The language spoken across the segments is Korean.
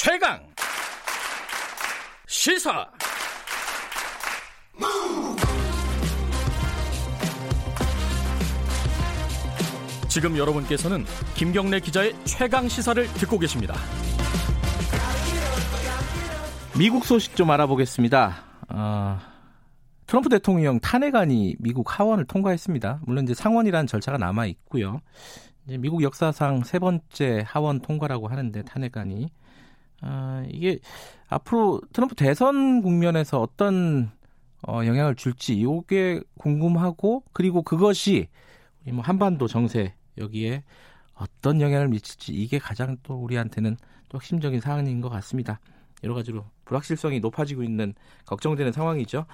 최강 시사 지금 여러분께서는 김경래 기자의 최강 시사를 듣고 계십니다. 미국 소식 좀 알아보겠습니다. 어, 트럼프 대통령 탄핵안이 미국 하원을 통과했습니다. 물론 이제 상원이라는 절차가 남아 있고요. 미국 역사상 세 번째 하원 통과라고 하는데 탄핵안이 어, 이게 앞으로 트럼프 대선 국면에서 어떤 어, 영향을 줄지 이게 궁금하고 그리고 그것이 우리 뭐 한반도 정세 여기에 어떤 영향을 미칠지 이게 가장 또 우리한테는 또 핵심적인 사안인 것 같습니다. 여러 가지로 불확실성이 높아지고 있는 걱정되는 상황이죠.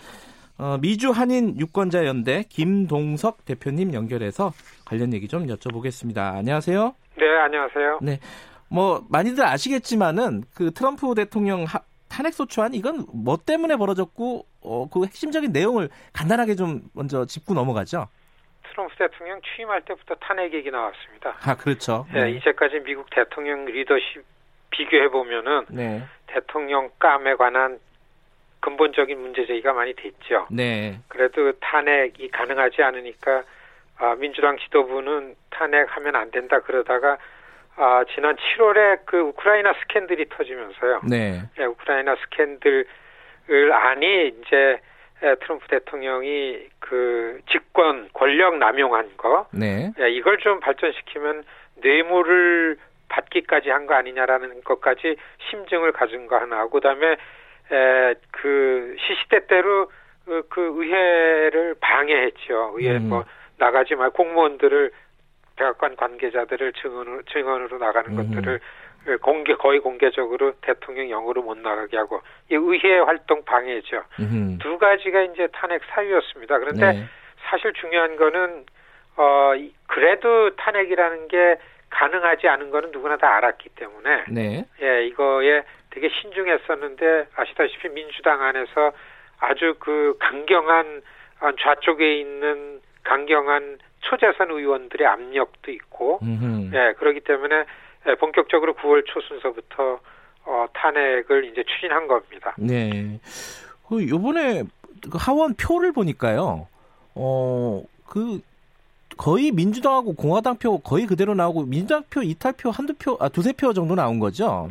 어, 미주 한인 유권자 연대 김동석 대표님 연결해서 관련 얘기 좀 여쭤보겠습니다. 안녕하세요. 네, 안녕하세요. 네. 뭐 많이들 아시겠지만은 그 트럼프 대통령 하, 탄핵 소추안 이건 뭐 때문에 벌어졌고 어, 그 핵심적인 내용을 간단하게 좀 먼저 짚고 넘어가죠. 트럼프 대통령 취임할 때부터 탄핵 얘기 나왔습니다. 아 그렇죠. 네, 네. 이제까지 미국 대통령 리더십 비교해 보면은 네. 대통령감에 관한 근본적인 문제 제기가 많이 됐죠. 네. 그래도 탄핵이 가능하지 않으니까 아, 민주당 지도부는 탄핵하면 안 된다 그러다가 아, 지난 7월에 그 우크라이나 스캔들이 터지면서요. 네. 네 우크라이나 스캔들을 아니 이제 트럼프 대통령이 그 직권 권력 남용한 거, 네. 이걸 좀 발전시키면 뇌물을 받기까지 한 거 아니냐라는 것까지 심증을 가진 거 하나, 그다음에 에, 그 시시때때로 그, 그 의회를 방해했죠. 의회 음. 뭐 나가지 말 공무원들을 백악관 관계자들을 증언으로 증언으로 나가는 음. 것들을 공개 거의 공개적으로 대통령 영으로 못 나가게 하고 이 의회 활동 방해죠. 음. 두 가지가 이제 탄핵 사유였습니다. 그런데 네. 사실 중요한 거는 어 그래도 탄핵이라는 게 가능하지 않은 거는 누구나 다 알았기 때문에 네. 예 이거에 되게 신중했었는데 아시다시피 민주당 안에서 아주 그 강경한 어, 좌쪽에 있는 강경한 초재선 의원들의 압력도 있고 음흠. 예 그렇기 때문에 예, 본격적으로 9월 초 순서부터 어, 탄핵을 이제 추진한 겁니다. 네. 그 요번에 그 하원 표를 보니까요. 어, 그 거의 민주당하고 공화당 표 거의 그대로 나오고 민주당 표 이탈 표 한두 표, 아 두세 표 정도 나온 거죠.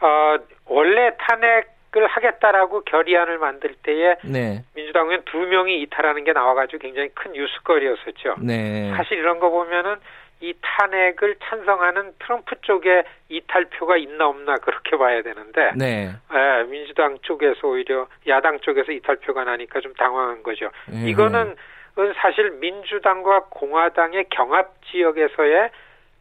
어, 원래 탄핵 을 하겠다라고 결의안을 만들 때에 네. 민주당 의두 명이 이탈하는 게 나와가지고 굉장히 큰 뉴스거리였었죠. 네. 사실 이런 거 보면은 이 탄핵을 찬성하는 트럼프 쪽에 이탈표가 있나 없나 그렇게 봐야 되는데 네. 예, 민주당 쪽에서 오히려 야당 쪽에서 이탈표가 나니까 좀 당황한 거죠. 네. 이거는 사실 민주당과 공화당의 경합 지역에서의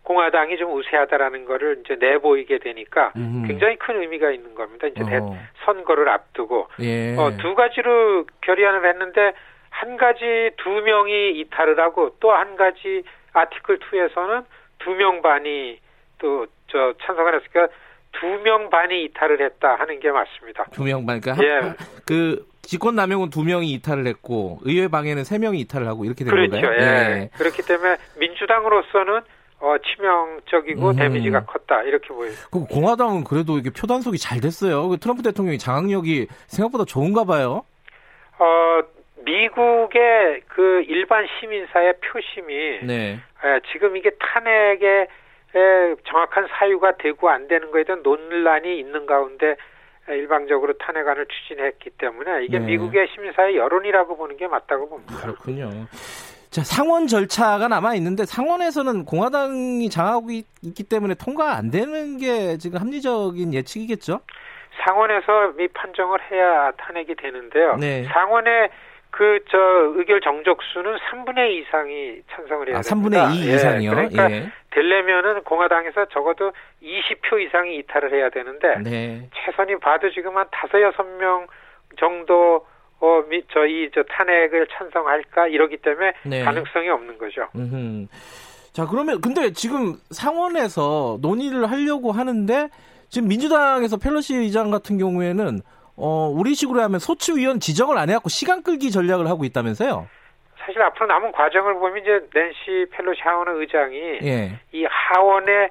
공화당이 좀 우세하다라는 거를 이제 내보이게 되니까 음. 굉장히 큰 의미가 있는 겁니다. 이제 어. 선거를 앞두고 예. 어, 두 가지로 결의안을 했는데 한 가지 두 명이 이탈을 하고 또 한 가지 아티클 2에서는 두 명 반이 또 저 찬성을 했으니까 두 명 반이 이탈을 했다 하는 게 맞습니다. 두 명 반, 그러니까 예. 그 직권 남용은 두 명이 이탈을 했고 의회 방해는 세 명이 이탈을 하고 이렇게 된 그렇죠. 건가요? 예. 예. 그렇기 때문에 민주당으로서는 어, 치명적이고 음. 데미지가 컸다 이렇게 보여요. 그 공화당은 그래도 이게 표 단속이 잘 됐어요. 그 트럼프 대통령이 장악력이 생각보다 좋은가 봐요. 어, 미국의 그 일반 시민사의 표심이 네. 에, 지금 이게 탄핵에 에, 정확한 사유가 되고 안 되는 거에 대한 논란이 있는 가운데 일방적으로 탄핵안을 추진했기 때문에 이게 네. 미국의 시민사회 여론이라고 보는 게 맞다고 봅니다. 그렇군요. 자, 상원 절차가 남아 있는데 상원에서는 공화당이 장하고 있, 기 때문에 통과 안 되는 게 지금 합리적인 예측이겠죠? 상원에서 미 판정을 해야 탄핵이 되는데요. 네. 상원의 그 저 의결 정족수는 3분의 2 이상이 찬성을 해야 아, 됩니다. 3분의 2 예, 이상이요. 그러니까 예. 되려면은 공화당에서 적어도 20표 이상이 이탈을 해야 되는데 네. 최선이 봐도 지금 한 다섯 여섯 명 정도 어, 미, 저희 저 탄핵을 찬성할까 이러기 때문에 네. 가능성이 없는 거죠. 음흠. 자 그러면 근데 지금 상원에서 논의를 하려고 하는데 지금 민주당에서 펠로시 의장 같은 경우에는 어, 우리식으로 하면 소추위원 지정을 안 해갖고 시간 끌기 전략을 하고 있다면서요? 사실 앞으로 남은 과정을 보면 이제 낸시 펠로시 하원 의장이 예. 이 하원의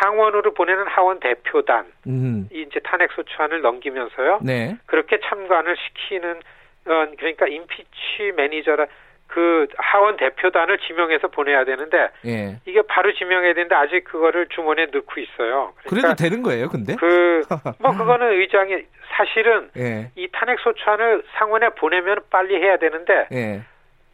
상원으로 보내는 하원 대표단 음. 이제 탄핵 소추안을 넘기면서요. 네. 그렇게 참관을 시키는 어, 그러니까 임피치 매니저라 그 하원 대표단을 지명해서 보내야 되는데 예. 이게 바로 지명해야 되는데 아직 그거를 주머니에 넣고 있어요. 그러니까 그래도 되는 거예요, 근데? 그 뭐 그거는 의장이 사실은 예. 이 탄핵 소추안을 상원에 보내면 빨리 해야 되는데 예.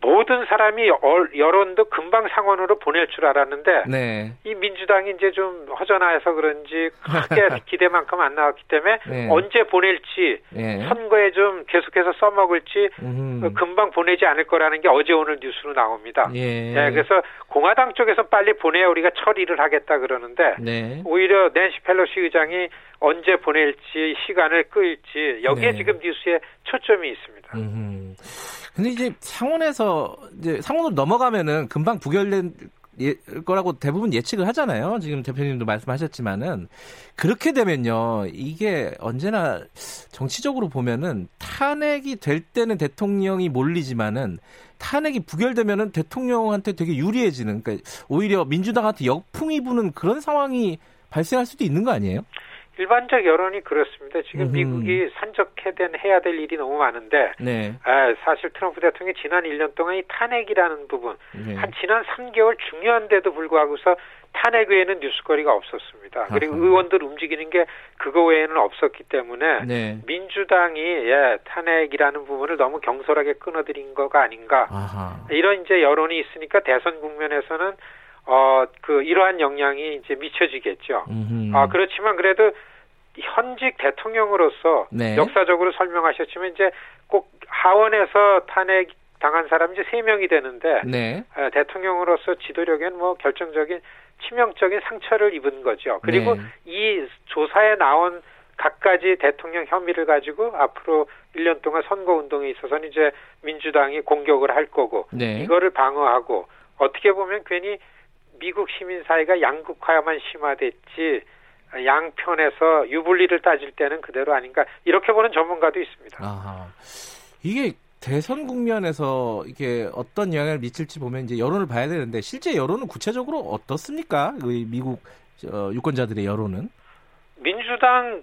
모든 사람이 여론도 금방 상원으로 보낼 줄 알았는데 네. 이 민주당이 이제 좀 허전해서 그런지 크게 기대만큼 안 나왔기 때문에 네. 언제 보낼지 네. 선거에 좀 계속해서 써먹을지 음흠. 금방 보내지 않을 거라는 게 어제 오늘 뉴스로 나옵니다. 예. 네, 그래서 공화당 쪽에서 빨리 보내야 우리가 처리를 하겠다 그러는데 네. 오히려 낸시 펠로시 의장이 언제 보낼지 시간을 끌지 여기에 네. 지금 뉴스에 초점이 있습니다. 음흠. 근데 이제 상원에서 이제 상원으로 넘어가면은 금방 부결된 예, 거라고 대부분 예측을 하잖아요. 지금 대표님도 말씀하셨지만은 그렇게 되면요. 이게 언제나 정치적으로 보면은 탄핵이 될 때는 대통령이 몰리지만은 탄핵이 부결되면은 대통령한테 되게 유리해지는 그러니까 오히려 민주당한테 역풍이 부는 그런 상황이 발생할 수도 있는 거 아니에요? 일반적 여론이 그렇습니다. 지금 음흠. 미국이 산적해된 해야 될 일이 너무 많은데 네. 아, 사실 트럼프 대통령이 지난 1년 동안 이 탄핵이라는 부분 네. 한 지난 3개월 중요한데도 불구하고서 탄핵 외에는 뉴스거리가 없었습니다. 그리고 아하. 의원들 움직이는 게 그거 외에는 없었기 때문에 네. 민주당이 예, 탄핵이라는 부분을 너무 경솔하게 끊어들인 거가 아닌가 아하. 이런 이제 여론이 있으니까 대선 국면에서는 어, 그, 이러한 영향이 이제 미쳐지겠죠. 음흠. 아, 그렇지만 그래도 현직 대통령으로서 네. 역사적으로 설명하셨지만 이제 꼭 하원에서 탄핵 당한 사람이 이제 세 명이 되는데 네. 에, 대통령으로서 지도력에는 뭐 결정적인 치명적인 상처를 입은 거죠. 그리고 네. 이 조사에 나온 각가지 대통령 혐의를 가지고 앞으로 1년 동안 선거 운동에 있어서는 이제 민주당이 공격을 할 거고 네. 이거를 방어하고 어떻게 보면 괜히 미국 시민 사회가 양극화만 심화됐지 양편에서 유불리를 따질 때는 그대로 아닌가 이렇게 보는 전문가도 있습니다. 아하. 이게 대선 국면에서 이게 어떤 영향을 미칠지 보면 이제 여론을 봐야 되는데 실제 여론은 구체적으로 어떻습니까? 미국 유권자들의 여론은 민주당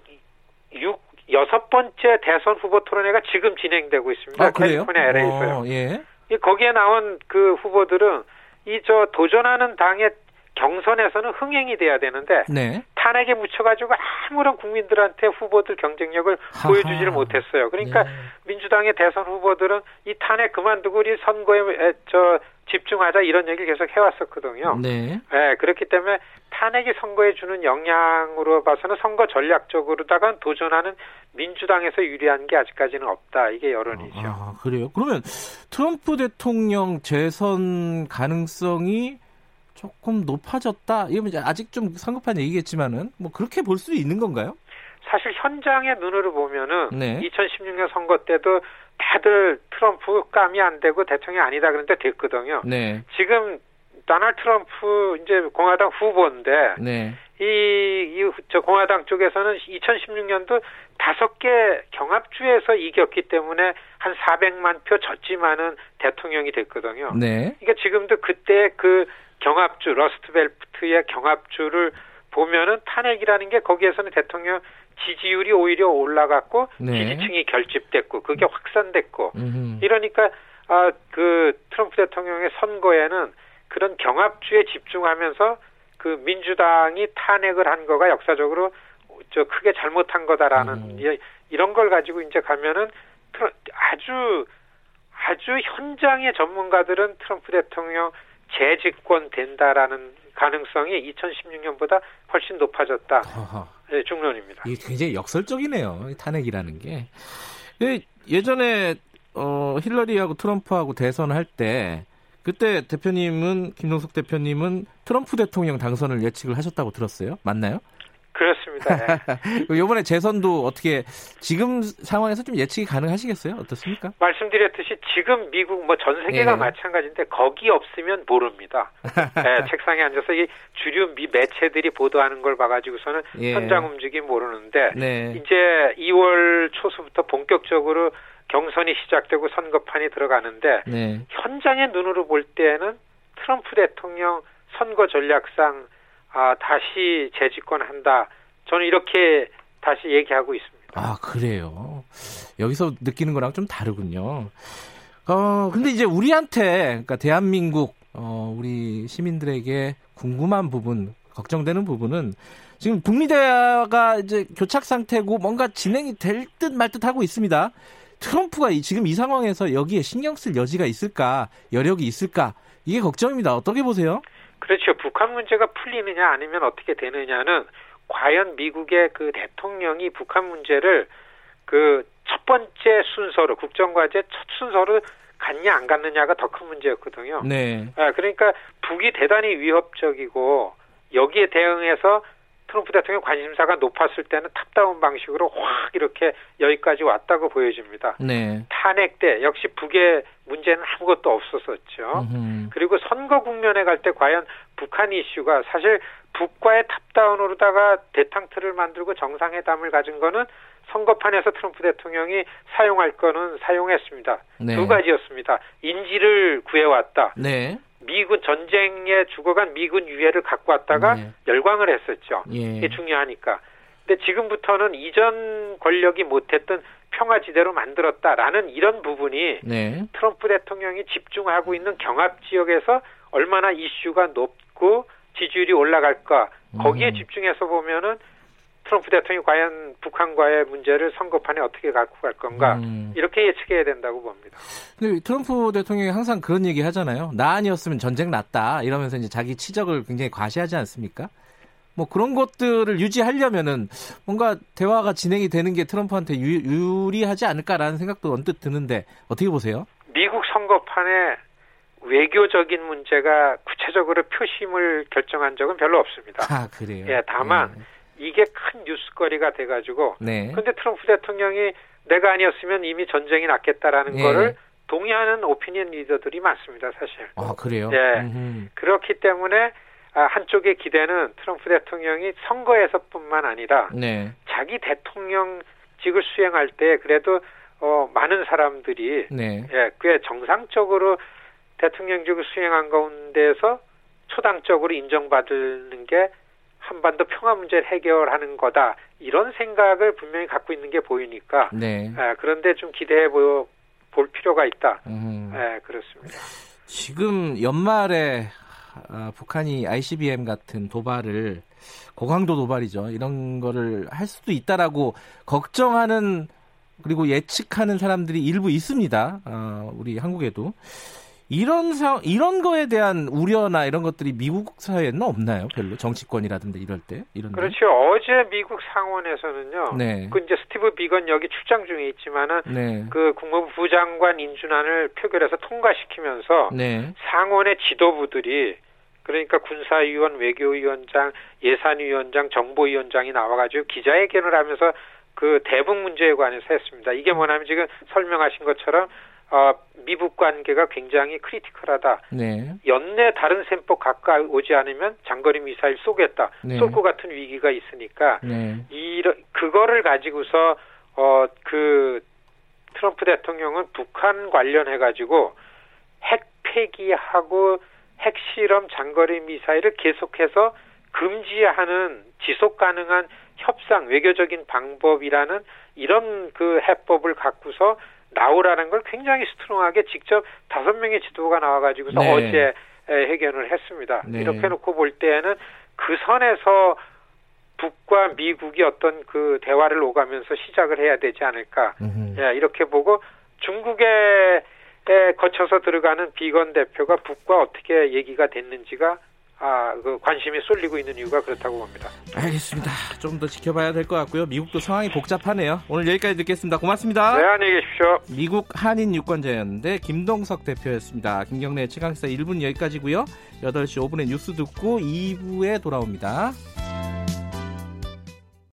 6 여섯 번째 대선 후보 토론회가 지금 진행되고 있습니다. 아, 그래요? 캘리포니아 LA에서요. 어, 예. 거기에 나온 그 후보들은 이 저 도전하는 당의 경선에서는 흥행이 돼야 되는데 네. 탄핵에 묻혀가지고 아무런 국민들한테 후보들 경쟁력을 하하. 보여주지를 못했어요. 그러니까 네. 민주당의 대선 후보들은 이 탄핵 그만두고 우리 선거에 저 집중하자 이런 얘기를 계속 해왔었거든요. 네. 네 그렇기 때문에 탄핵이 선거에 주는 영향으로 봐서는 선거 전략적으로다가 도전하는 민주당에서 유리한 게 아직까지는 없다. 이게 여론이죠. 아, 그래요? 그러면 트럼프 대통령 재선 가능성이 조금 높아졌다. 이건 아직 좀 성급한 얘기겠지만은 뭐 그렇게 볼 수 있는 건가요? 사실 현장의 눈으로 보면은 네. 2016년 선거 때도 다들 트럼프 감이 안 되고 대통령이 아니다 그런데 됐거든요. 네. 지금 도널드 트럼프 이제 공화당 후보인데 네. 이, 이, 저 공화당 쪽에서는 2016년도 다섯 개 경합주에서 이겼기 때문에 한 400만 표 졌지만은 대통령이 됐거든요. 네. 그러니까 지금도 그때 그 경합주, 러스트벨트의 경합주를 보면은 탄핵이라는 게 거기에서는 대통령 지지율이 오히려 올라갔고 네. 지지층이 결집됐고 그게 확산됐고 음흠. 이러니까 아, 그 트럼프 대통령의 선거에는 그런 경합주에 집중하면서 그 민주당이 탄핵을 한 거가 역사적으로 저 크게 잘못한 거다라는 음. 이런 걸 가지고 이제 가면은 아주 아주 현장의 전문가들은 트럼프 대통령 재집권 된다라는 가능성이 2016년보다 훨씬 높아졌다. 네, 중론입니다. 이게 굉장히 역설적이네요. 탄핵이라는 게. 예전에 어, 힐러리하고 트럼프하고 대선을 할 때 그때 대표님은 김동숙 대표님은 트럼프 대통령 당선을 예측을 하셨다고 들었어요. 맞나요? 그렇습니다. 네. 이번에 재선도 어떻게 지금 상황에서 좀 예측이 가능하시겠어요? 어떻습니까? 말씀드렸듯이 지금 미국 뭐 전 세계가 예. 마찬가지인데 거기 없으면 모릅니다. 네, 책상에 앉아서 이 주류 미 매체들이 보도하는 걸 봐가지고서는 예. 현장 움직임 모르는데 네. 이제 2월 초수부터 본격적으로 경선이 시작되고 선거판이 들어가는데 네. 현장의 눈으로 볼 때는 트럼프 대통령 선거 전략상 아, 다시 재집권한다. 저는 이렇게 다시 얘기하고 있습니다. 아, 그래요. 여기서 느끼는 거랑 좀 다르군요. 어, 근데 이제 우리한테, 그러니까 대한민국, 어, 우리 시민들에게 궁금한 부분, 걱정되는 부분은 지금 북미 대화가 이제 교착 상태고 뭔가 진행이 될 듯 말 듯 하고 있습니다. 트럼프가 이, 지금 이 상황에서 여기에 신경 쓸 여지가 있을까, 여력이 있을까, 이게 걱정입니다. 어떻게 보세요? 그렇죠. 북한 문제가 풀리느냐 아니면 어떻게 되느냐는 과연 미국의 그 대통령이 북한 문제를 그 첫 번째 순서로 국정과제 첫 순서로 갔냐 안 갔느냐가 더 큰 문제였거든요. 네. 아, 그러니까 북이 대단히 위협적이고 여기에 대응해서 트럼프 대통령 관심사가 높았을 때는 탑다운 방식으로 확 이렇게 여기까지 왔다고 보여집니다. 네. 탄핵 때 역시 북의 문제는 아무것도 없었었죠. 음흠. 그리고 선거 국면에 갈 때 과연 북한 이슈가 사실 북과의 탑다운으로다가 대탕트를 만들고 정상회담을 가진 거는 선거판에서 트럼프 대통령이 사용할 거는 사용했습니다. 네. 두 가지였습니다. 인지를 구해왔다. 네. 미군 전쟁에 죽어간 미군 유해를 갖고 왔다가 네. 열광을 했었죠. 예. 이게 중요하니까. 근데 지금부터는 이전 권력이 못했던 평화지대로 만들었다라는 이런 부분이 네. 트럼프 대통령이 집중하고 있는 경합 지역에서 얼마나 이슈가 높고 지지율이 올라갈까 거기에 음. 집중해서 보면은 트럼프 대통령이 과연 북한과의 문제를 선거판에 어떻게 갖고 갈 건가 음. 이렇게 예측해야 된다고 봅니다. 근데 트럼프 대통령이 항상 그런 얘기 하잖아요. 나 아니었으면 전쟁 났다 이러면서 이제 자기 치적을 굉장히 과시하지 않습니까? 뭐 그런 것들을 유지하려면은 뭔가 대화가 진행이 되는 게 트럼프한테 유, 리하지 않을까라는 생각도 언뜻 드는데 어떻게 보세요? 미국 선거판에 외교적인 문제가 구체적으로 표심을 결정한 적은 별로 없습니다. 아, 그래요? 예, 다만 네. 이게 큰 뉴스거리가 돼가지고 네. 근데 트럼프 대통령이 내가 아니었으면 이미 전쟁이 났겠다라는 네. 거를 동의하는 오피니언 리더들이 많습니다, 사실. 아, 그래요? 예. 음흠. 그렇기 때문에 아, 한쪽의 기대는 트럼프 대통령이 선거에서뿐만 아니라 네. 자기 대통령직을 수행할 때 그래도 어, 많은 사람들이 네. 예, 꽤 정상적으로 대통령직을 수행한 가운데서 초당적으로 인정받는 게 한반도 평화 문제를 해결하는 거다 이런 생각을 분명히 갖고 있는 게 보이니까 네. 에, 그런데 좀 기대해 보, 볼 필요가 있다. 음. 에, 그렇습니다. 지금 연말에 어, 북한이 ICBM 같은 도발을 고강도 도발이죠. 이런 거를 할 수도 있다라고 걱정하는 그리고 예측하는 사람들이 일부 있습니다. 어, 우리 한국에도. 이런 상 이런 거에 대한 우려나 이런 것들이 미국 사회에는 없나요? 별로 정치권이라든지 이럴 때 이런 그렇죠. 데? 어제 미국 상원에서는요. 네. 그 이제 스티브 비건 여기 출장 중에 있지만은 네. 그 국무부 부장관 인준안을 표결해서 통과시키면서 네. 상원의 지도부들이 그러니까 군사위원, 외교위원장, 예산위원장, 정보위원장이 나와가지고 기자회견을 하면서 그 대북 문제에 관해서 했습니다. 이게 뭐냐면 지금 설명하신 것처럼 어, 미북 관계가 굉장히 크리티컬하다. 네. 연내 다른 셈법 가까이 오지 않으면 장거리 미사일 쏘겠다. 네. 쏠것 같은 위기가 있으니까 네. 이 그거를 가지고서 어 그 트럼프 대통령은 북한 관련해 가지고 핵 폐기하고 핵실험 장거리 미사일을 계속해서 금지하는 지속 가능한 협상 외교적인 방법이라는 이런 그 해법을 갖고서 나오라는 걸 굉장히 스트롱하게 직접 다섯 명의 지도가 나와가지고서 네. 어제 해견을 했습니다. 네. 이렇게 놓고 볼 때에는 그 선에서 북과 미국이 어떤 그 대화를 오가면서 시작을 해야 되지 않을까. 예, 이렇게 보고 중국에 거쳐서 들어가는 비건 대표가 북과 어떻게 얘기가 됐는지가 아, 그 관심이 쏠리고 있는 이유가 그렇다고 봅니다. 알겠습니다. 좀 더 지켜봐야 될 것 같고요. 미국도 상황이 복잡하네요. 오늘 여기까지 듣겠습니다. 고맙습니다. 네, 안녕히 계십시오. 미국 한인 유권자였는데 김동석 대표였습니다. 김경래 최강사 1분 여기까지고요. 8시 5분에 뉴스 듣고 2부에 돌아옵니다.